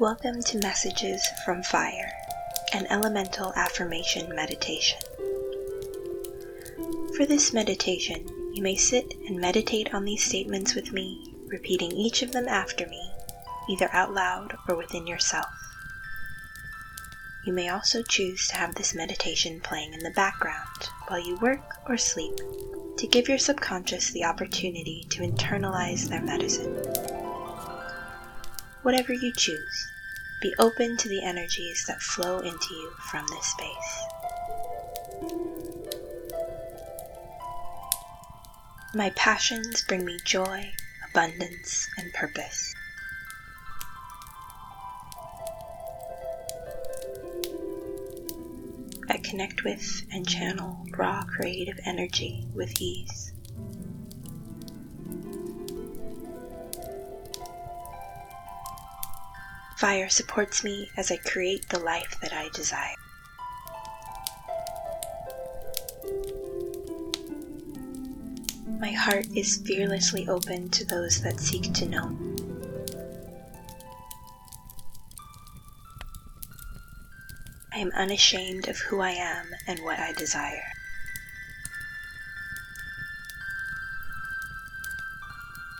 Welcome to Messages from Fire, an elemental affirmation meditation. For this meditation, you may sit and meditate on these statements with me, repeating each of them after me, either out loud or within yourself. You may also choose to have this meditation playing in the background while you work or sleep to give your subconscious the opportunity to internalize their medicine. Whatever you choose, be open to the energies that flow into you from this space. My passions bring me joy, abundance, and purpose. I connect with and channel raw creative energy with ease. Fire supports me as I create the life that I desire. My heart is fearlessly open to those that seek to know. I am unashamed of who I am and what I desire.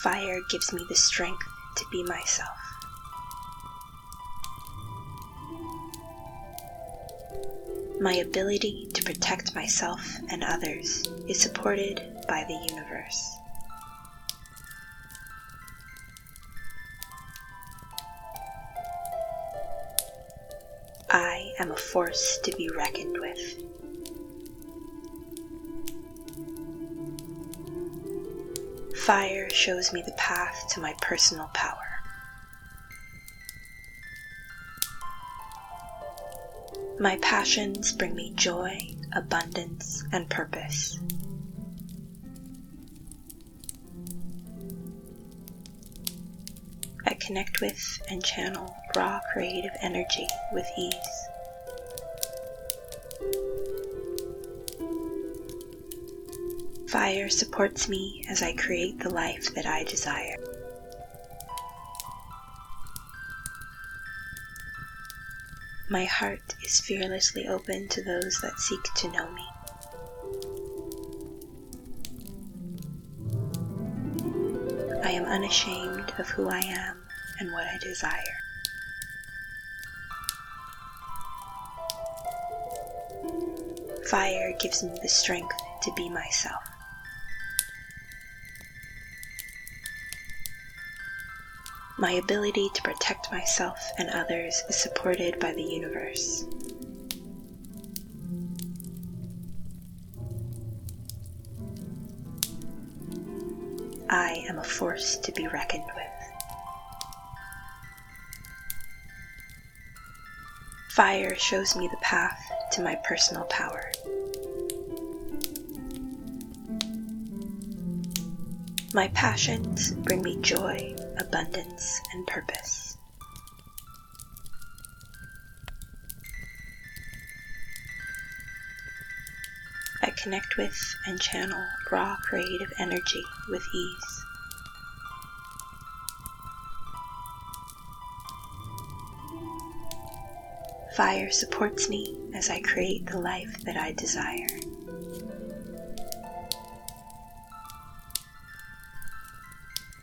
Fire gives me the strength to be myself. My ability to protect myself and others is supported by the universe. I am a force to be reckoned with. Fire shows me the path to my personal power. My passions bring me joy, abundance, and purpose. I connect with and channel raw creative energy with ease. Fire supports me as I create the life that I desire. My heart is fearlessly open to those that seek to know me. I am unashamed of who I am and what I desire. Fire gives me the strength to be myself. My ability to protect myself and others is supported by the universe. I am a force to be reckoned with. Fire shows me the path to my personal power. My passions bring me joy, abundance, and purpose. I connect with and channel raw creative energy with ease. Fire supports me as I create the life that I desire.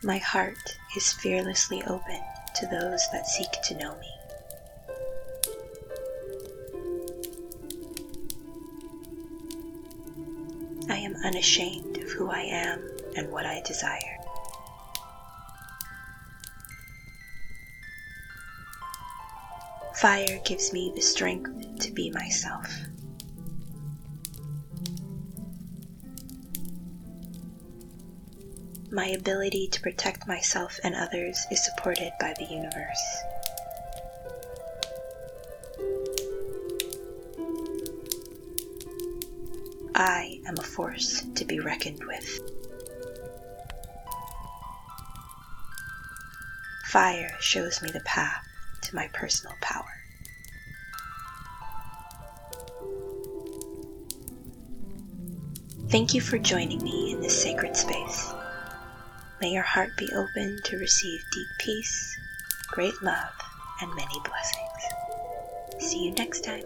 My heart is fearlessly open to those that seek to know me. I am unashamed of who I am and what I desire. Fire gives me the strength to be myself. My ability to protect myself and others is supported by the universe. I am a force to be reckoned with. Fire shows me the path to my personal power. Thank you for joining me in this sacred space. May your heart be open to receive deep peace, great love, and many blessings. See you next time.